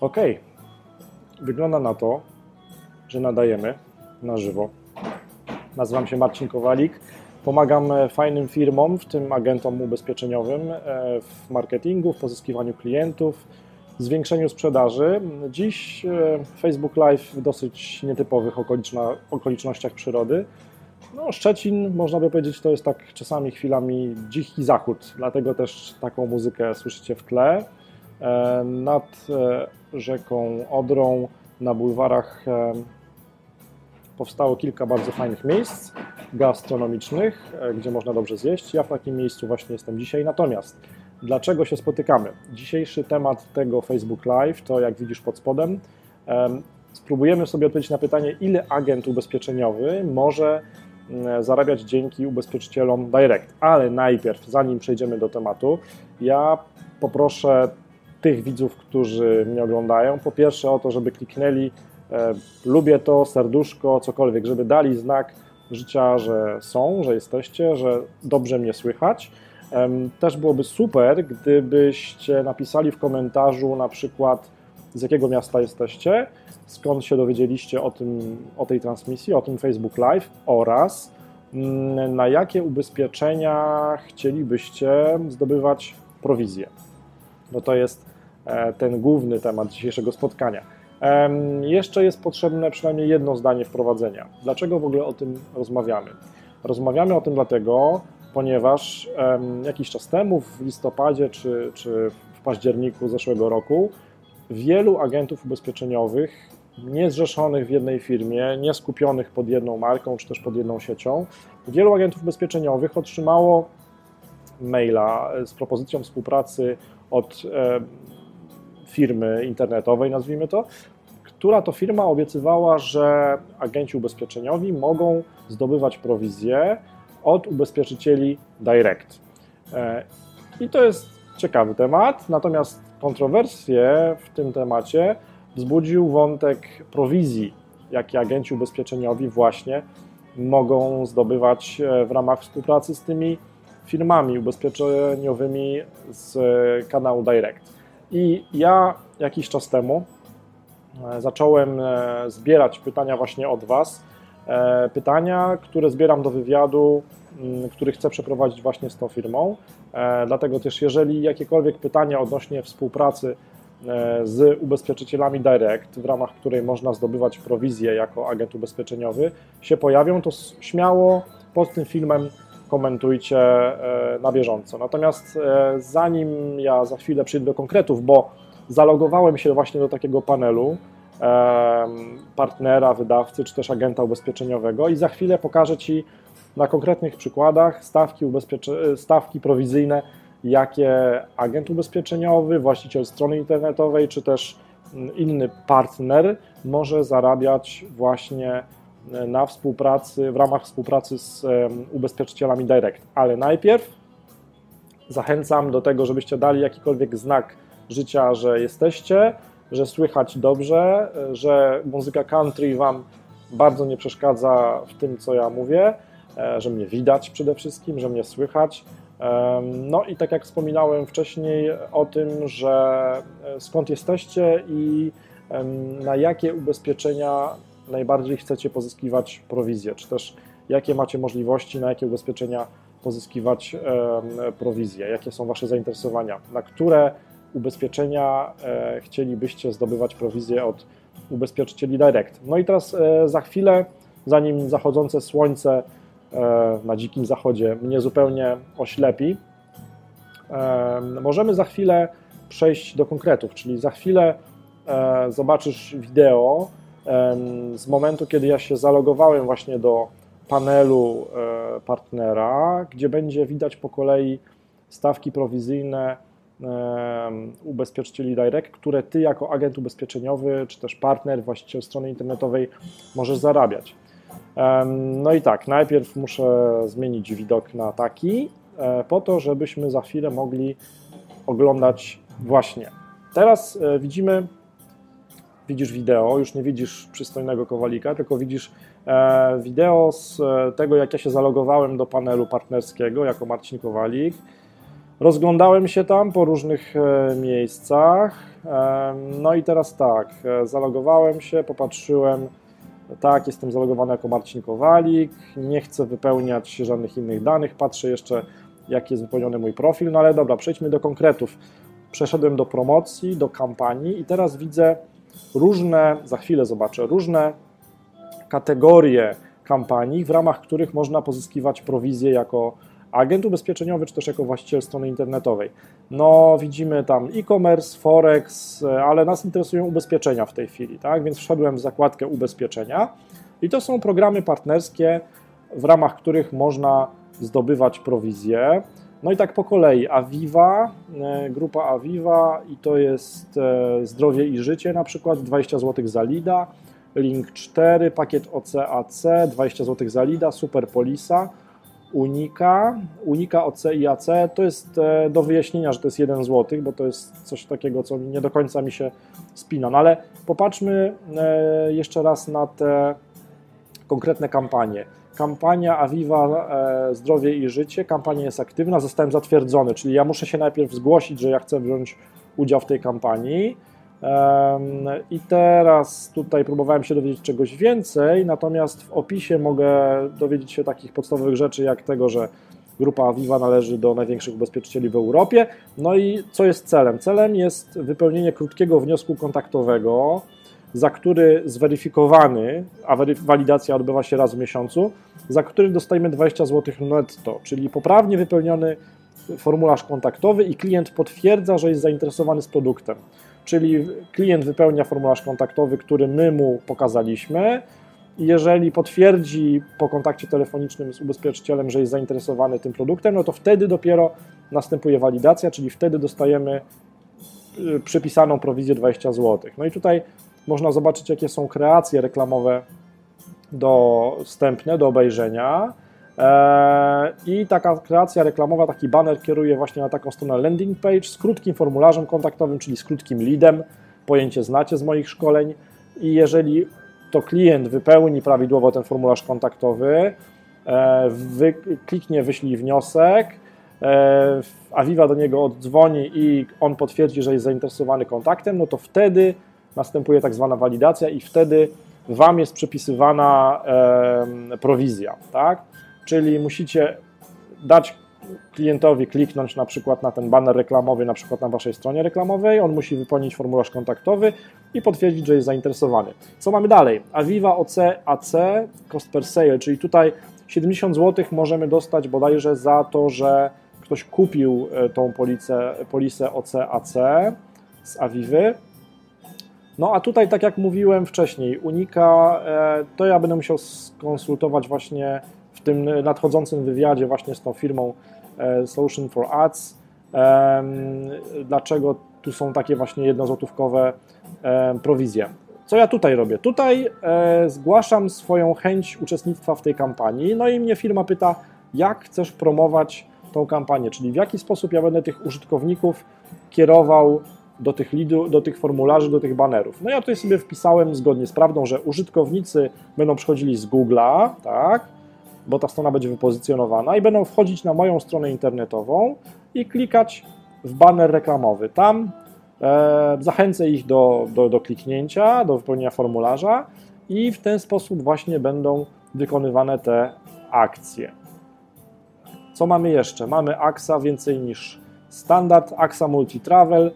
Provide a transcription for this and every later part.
Ok, wygląda na to, że nadajemy na żywo. Nazywam się Marcin Kowalik. Pomagam e, fajnym firmom, w tym agentom ubezpieczeniowym, e, w marketingu, w pozyskiwaniu klientów, zwiększeniu sprzedaży. Dziś e, Facebook Live w dosyć nietypowych okolicznościach przyrody. No, Szczecin, można by powiedzieć, to jest tak czasami chwilami dziki zachód, dlatego też taką muzykę słyszycie w tle. Nad rzeką Odrą, na bulwarach powstało kilka bardzo fajnych miejsc gastronomicznych, e, gdzie można dobrze zjeść. Ja w takim miejscu właśnie jestem dzisiaj. Natomiast dlaczego się spotykamy? Dzisiejszy temat tego Facebook Live to, jak widzisz pod spodem, spróbujemy sobie odpowiedzieć na pytanie, ile agent ubezpieczeniowy może zarabiać dzięki ubezpieczycielom Direct. Ale najpierw, zanim przejdziemy do tematu, ja poproszę tych widzów, którzy mnie oglądają, po pierwsze o to, żeby kliknęli e, lubię to, serduszko, cokolwiek, żeby dali znak życia, że są, że jesteście, że dobrze mnie słychać. Też byłoby super, gdybyście napisali w komentarzu na przykład z jakiego miasta jesteście, skąd się dowiedzieliście o, tym, o tej transmisji, o tym Facebook Live oraz mm, na jakie ubezpieczenia chcielibyście zdobywać prowizję. No to jest e, ten główny temat dzisiejszego spotkania. Jeszcze jest potrzebne przynajmniej jedno zdanie wprowadzenia. Dlaczego w ogóle o tym rozmawiamy? Rozmawiamy o tym dlatego, ponieważ jakiś czas temu, w listopadzie czy, czy w październiku zeszłego roku, wielu agentów ubezpieczeniowych, nie zrzeszonych w jednej firmie, nie skupionych pod jedną marką czy też pod jedną siecią, wielu agentów ubezpieczeniowych otrzymało maila z propozycją współpracy od firmy internetowej, nazwijmy to, która to firma obiecywała, że agenci ubezpieczeniowi mogą zdobywać prowizję od ubezpieczycieli direct. E, I to jest ciekawy temat, natomiast kontrowersje w tym temacie wzbudził wątek prowizji, jakie agenci ubezpieczeniowi właśnie mogą zdobywać e, w ramach współpracy z tymi firmami ubezpieczeniowymi z kanału Direct. I ja jakiś czas temu e, zacząłem e, zbierać pytania właśnie od Was. E, pytania, które zbieram do wywiadu, który chcę przeprowadzić właśnie z tą firmą. Dlatego też, jeżeli jakiekolwiek pytania odnośnie współpracy z ubezpieczycielami Direct, w ramach której można zdobywać prowizję jako agent ubezpieczeniowy, się pojawią, to śmiało pod tym filmem komentujcie e, na bieżąco. Natomiast e, zanim ja za chwilę przyjdę do konkretów, bo zalogowałem się właśnie do takiego panelu partnera, wydawcy czy też agenta ubezpieczeniowego i za chwilę pokażę Ci na konkretnych przykładach stawki, ubezpiecze- stawki prowizyjne, jakie agent ubezpieczeniowy, właściciel strony internetowej czy też mm, inny partner może zarabiać właśnie na współpracy, w ramach współpracy z ubezpieczycielami Direct. Ale najpierw zachęcam do tego, żebyście dali jakikolwiek znak życia, że jesteście, że słychać dobrze, że muzyka country Wam bardzo nie przeszkadza w tym, co ja mówię, e, że mnie widać przede wszystkim, że mnie słychać. No i tak jak wspominałem wcześniej o tym, że e, skąd jesteście i na jakie ubezpieczenia najbardziej chcecie pozyskiwać prowizję, czy też jakie macie możliwości, na jakie ubezpieczenia pozyskiwać prowizję, jakie są Wasze zainteresowania, na które ubezpieczenia e, chcielibyście zdobywać prowizję od ubezpieczycieli direct. No i teraz e, za chwilę, zanim zachodzące słońce e, na dzikim zachodzie mnie zupełnie oślepi, możemy za chwilę przejść do konkretów, czyli za chwilę zobaczysz wideo, z momentu, kiedy ja się zalogowałem właśnie do panelu e, partnera, gdzie będzie widać po kolei stawki prowizyjne ubezpieczycieli Direct, które Ty jako agent ubezpieczeniowy, czy też partner, właściciel strony internetowej możesz zarabiać. No i tak, najpierw muszę zmienić widok na taki, e, po to, żebyśmy za chwilę mogli oglądać właśnie. Teraz e, widzimy widzisz wideo, już nie widzisz przystojnego kowalika, tylko widzisz e, wideo z e, tego, jak ja się zalogowałem do panelu partnerskiego jako Marcin Kowalik. Rozglądałem się tam po różnych e, miejscach. No i teraz tak, zalogowałem się, popatrzyłem. Tak, jestem zalogowany jako Marcin Kowalik. Nie chcę wypełniać żadnych innych danych. Patrzę jeszcze, jak jest wypełniony mój profil. No ale dobra, przejdźmy do konkretów. Przeszedłem do promocji, do kampanii i teraz widzę różne, za chwilę zobaczę, różne kategorie kampanii, w ramach których można pozyskiwać prowizję jako agent ubezpieczeniowy, czy też jako właściciel strony internetowej. No, widzimy tam e-commerce, forex, ale nas interesują ubezpieczenia w tej chwili, tak? Więc wszedłem w zakładkę ubezpieczenia i to są programy partnerskie, w ramach których można zdobywać prowizję. No i tak po kolei Aviva, e, grupa Aviva i to jest e, zdrowie i życie na przykład, 20 zł za lida, Link 4, pakiet OCAC, 20 zł za lida, Super Polisa, Unika, Unika OC i AC, to jest e, do wyjaśnienia, że to jest 1 zł, bo to jest coś takiego, co nie do końca mi się spina. No ale popatrzmy jeszcze raz na te konkretne kampanie kampania Aviva e, Zdrowie i Życie, kampania jest aktywna, zostałem zatwierdzony, czyli ja muszę się najpierw zgłosić, że ja chcę wziąć udział w tej kampanii. I teraz tutaj próbowałem się dowiedzieć czegoś więcej, natomiast w opisie mogę dowiedzieć się takich podstawowych rzeczy, jak tego, że grupa Aviva należy do największych ubezpieczycieli w Europie. No i co jest celem? Celem jest wypełnienie krótkiego wniosku kontaktowego, za który zweryfikowany, a walidacja odbywa się raz w miesiącu, za który dostajemy 20 zł netto, czyli poprawnie wypełniony formularz kontaktowy i klient potwierdza, że jest zainteresowany z produktem. Czyli klient wypełnia formularz kontaktowy, który my mu pokazaliśmy. Jeżeli potwierdzi po kontakcie telefonicznym z ubezpieczycielem, że jest zainteresowany tym produktem, no to wtedy dopiero następuje walidacja, czyli wtedy dostajemy y, przypisaną prowizję 20 zł. No i tutaj można zobaczyć, jakie są kreacje reklamowe do wstępne, do obejrzenia. E, I taka kreacja reklamowa, taki banner kieruje właśnie na taką stronę landing page z krótkim formularzem kontaktowym, czyli z krótkim leadem. Pojęcie znacie z moich szkoleń. I jeżeli to klient wypełni prawidłowo ten formularz kontaktowy, e, wy, kliknie wyślij wniosek, e, Aviva do niego oddzwoni i on potwierdzi, że jest zainteresowany kontaktem, no to wtedy następuje tak zwana walidacja i wtedy Wam jest przypisywana e, prowizja, tak? Czyli musicie dać klientowi kliknąć na przykład na ten banner reklamowy, na przykład na Waszej stronie reklamowej, on musi wypełnić formularz kontaktowy i potwierdzić, że jest zainteresowany. Co mamy dalej? Aviva OC AC cost per sale, czyli tutaj 70 zł możemy dostać bodajże za to, że ktoś kupił e, tą policę, polisę OC AC z Avivy no a tutaj, tak jak mówiłem wcześniej, Unika, e, to ja będę musiał skonsultować właśnie w tym nadchodzącym wywiadzie właśnie z tą firmą e, Solution for Ads, dlaczego tu są takie właśnie jednozłotówkowe prowizje. Co ja tutaj robię? Tutaj e, zgłaszam swoją chęć uczestnictwa w tej kampanii, no i mnie firma pyta, jak chcesz promować tą kampanię, czyli w jaki sposób ja będę tych użytkowników kierował do tych, do tych formularzy, do tych banerów. No ja tutaj sobie wpisałem zgodnie z prawdą, że użytkownicy będą przychodzili z Google'a, tak, bo ta strona będzie wypozycjonowana i będą wchodzić na moją stronę internetową i klikać w baner reklamowy. Tam e, zachęcę ich do, do, do kliknięcia, do wypełnienia formularza i w ten sposób właśnie będą wykonywane te akcje. Co mamy jeszcze? Mamy AXA więcej niż standard, AXA Multi Travel,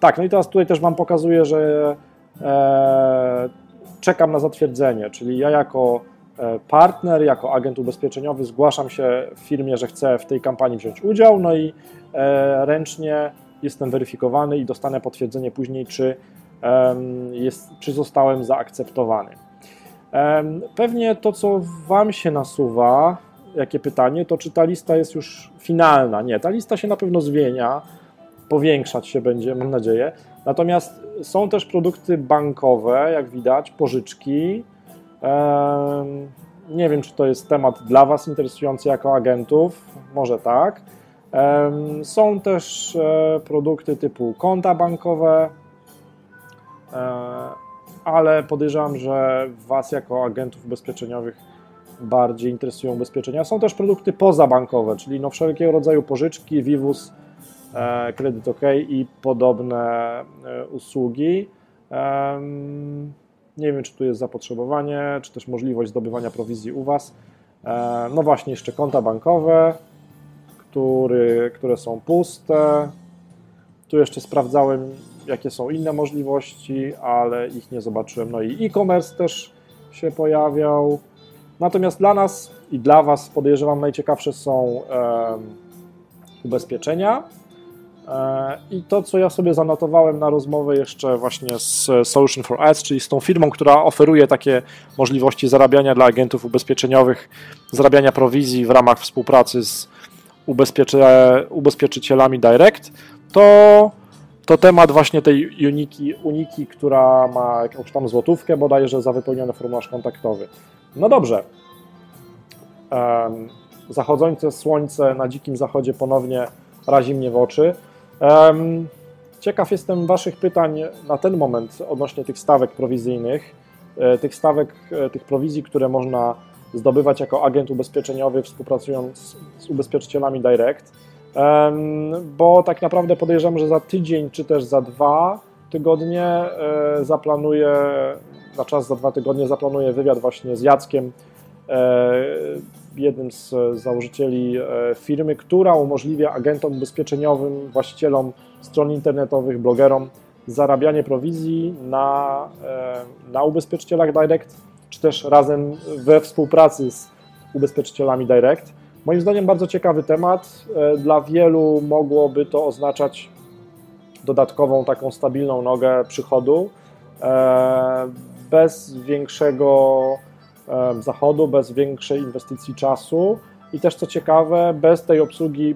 tak, no i teraz tutaj też Wam pokazuję, że e, czekam na zatwierdzenie, czyli ja jako e, partner, jako agent ubezpieczeniowy zgłaszam się w firmie, że chcę w tej kampanii wziąć udział, no i e, ręcznie jestem weryfikowany i dostanę potwierdzenie później, czy, jest, czy zostałem zaakceptowany. Pewnie to, co Wam się nasuwa, jakie pytanie, to czy ta lista jest już finalna? Nie, ta lista się na pewno zmienia powiększać się będzie, mam nadzieję. Natomiast są też produkty bankowe, jak widać, pożyczki. Nie wiem, czy to jest temat dla Was interesujący jako agentów, może tak. Są też e, produkty typu konta bankowe, e, ale podejrzewam, że Was jako agentów ubezpieczeniowych bardziej interesują ubezpieczenia. Są też produkty pozabankowe, czyli no wszelkiego rodzaju pożyczki, Vivus, kredyt OK i podobne usługi. Nie wiem, czy tu jest zapotrzebowanie, czy też możliwość zdobywania prowizji u Was. No właśnie, jeszcze konta bankowe, który, które są puste. Tu jeszcze sprawdzałem, jakie są inne możliwości, ale ich nie zobaczyłem. No i e-commerce też się pojawiał. Natomiast dla nas i dla Was podejrzewam najciekawsze są ubezpieczenia. E, I to, co ja sobie zanotowałem na rozmowę jeszcze właśnie z Solution for Ads, czyli z tą firmą, która oferuje takie możliwości zarabiania dla agentów ubezpieczeniowych, zarabiania prowizji w ramach współpracy z ubezpieczycielami direct, to, to temat właśnie tej uniki, uniki, która ma jakąś tam złotówkę bodajże za wypełniony formularz kontaktowy. No dobrze. Zachodzące słońce na dzikim zachodzie ponownie razi mnie w oczy. Ciekaw jestem Waszych pytań na ten moment odnośnie tych stawek prowizyjnych, e, tych stawek, e, tych prowizji, które można zdobywać jako agent ubezpieczeniowy, współpracując z ubezpieczycielami direct, bo tak naprawdę podejrzewam, że za tydzień czy też za dwa tygodnie e, zaplanuję, na czas za dwa tygodnie zaplanuję wywiad właśnie z Jackiem, jednym z założycieli e, firmy, która umożliwia agentom ubezpieczeniowym, właścicielom stron internetowych, blogerom zarabianie prowizji na, na ubezpieczycielach direct czy też razem we współpracy z ubezpieczycielami direct. Moim zdaniem bardzo ciekawy temat. E, dla wielu mogłoby to oznaczać dodatkową taką stabilną nogę przychodu e, bez większego e, zachodu, bez większej inwestycji czasu i też co ciekawe, bez tej obsługi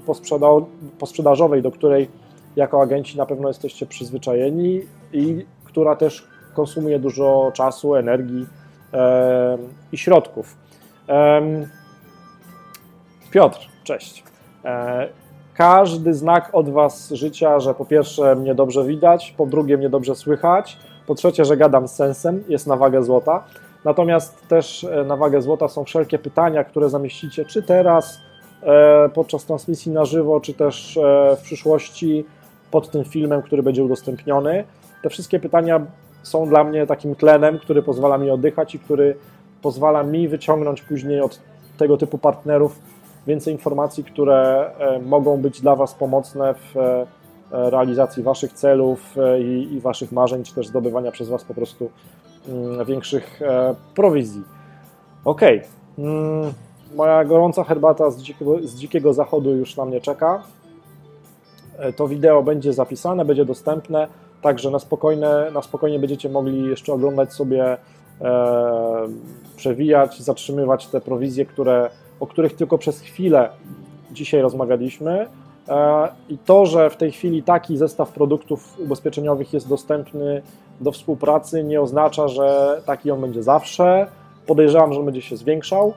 posprzedażowej, do której jako agenci na pewno jesteście przyzwyczajeni i która też konsumuje dużo czasu, energii, i środków. Piotr, cześć. E, każdy znak od Was życia, że po pierwsze mnie dobrze widać, po drugie mnie dobrze słychać, po trzecie, że gadam z sensem, jest na wagę złota. Natomiast też e, na wagę złota są wszelkie pytania, które zamieścicie, czy teraz e, podczas transmisji na żywo, czy też w przyszłości pod tym filmem, który będzie udostępniony. Te wszystkie pytania są dla mnie takim tlenem, który pozwala mi oddychać i który pozwala mi wyciągnąć później od tego typu partnerów więcej informacji, które e, mogą być dla Was pomocne w e, realizacji Waszych celów e, i, i Waszych marzeń, czy też zdobywania przez Was po prostu większych prowizji. Ok. Mm, moja gorąca herbata z dzikiego, z dzikiego zachodu już na mnie czeka. To wideo będzie zapisane, będzie dostępne. Także na, spokojne, na spokojnie będziecie mogli jeszcze oglądać sobie, e, przewijać, zatrzymywać te prowizje, które, o których tylko przez chwilę dzisiaj rozmawialiśmy. E, I to, że w tej chwili taki zestaw produktów ubezpieczeniowych jest dostępny do współpracy, nie oznacza, że taki on będzie zawsze. Podejrzewam, że on będzie się zwiększał,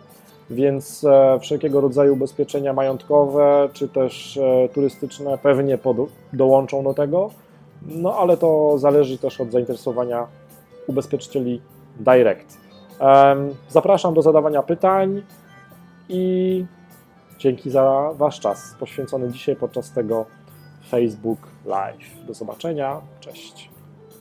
więc e, wszelkiego rodzaju ubezpieczenia majątkowe czy też e, turystyczne pewnie dołączą do tego. No ale to zależy też od zainteresowania ubezpieczycieli direct. Zapraszam do zadawania pytań i dzięki za Wasz czas poświęcony dzisiaj podczas tego Facebook Live. Do zobaczenia, cześć.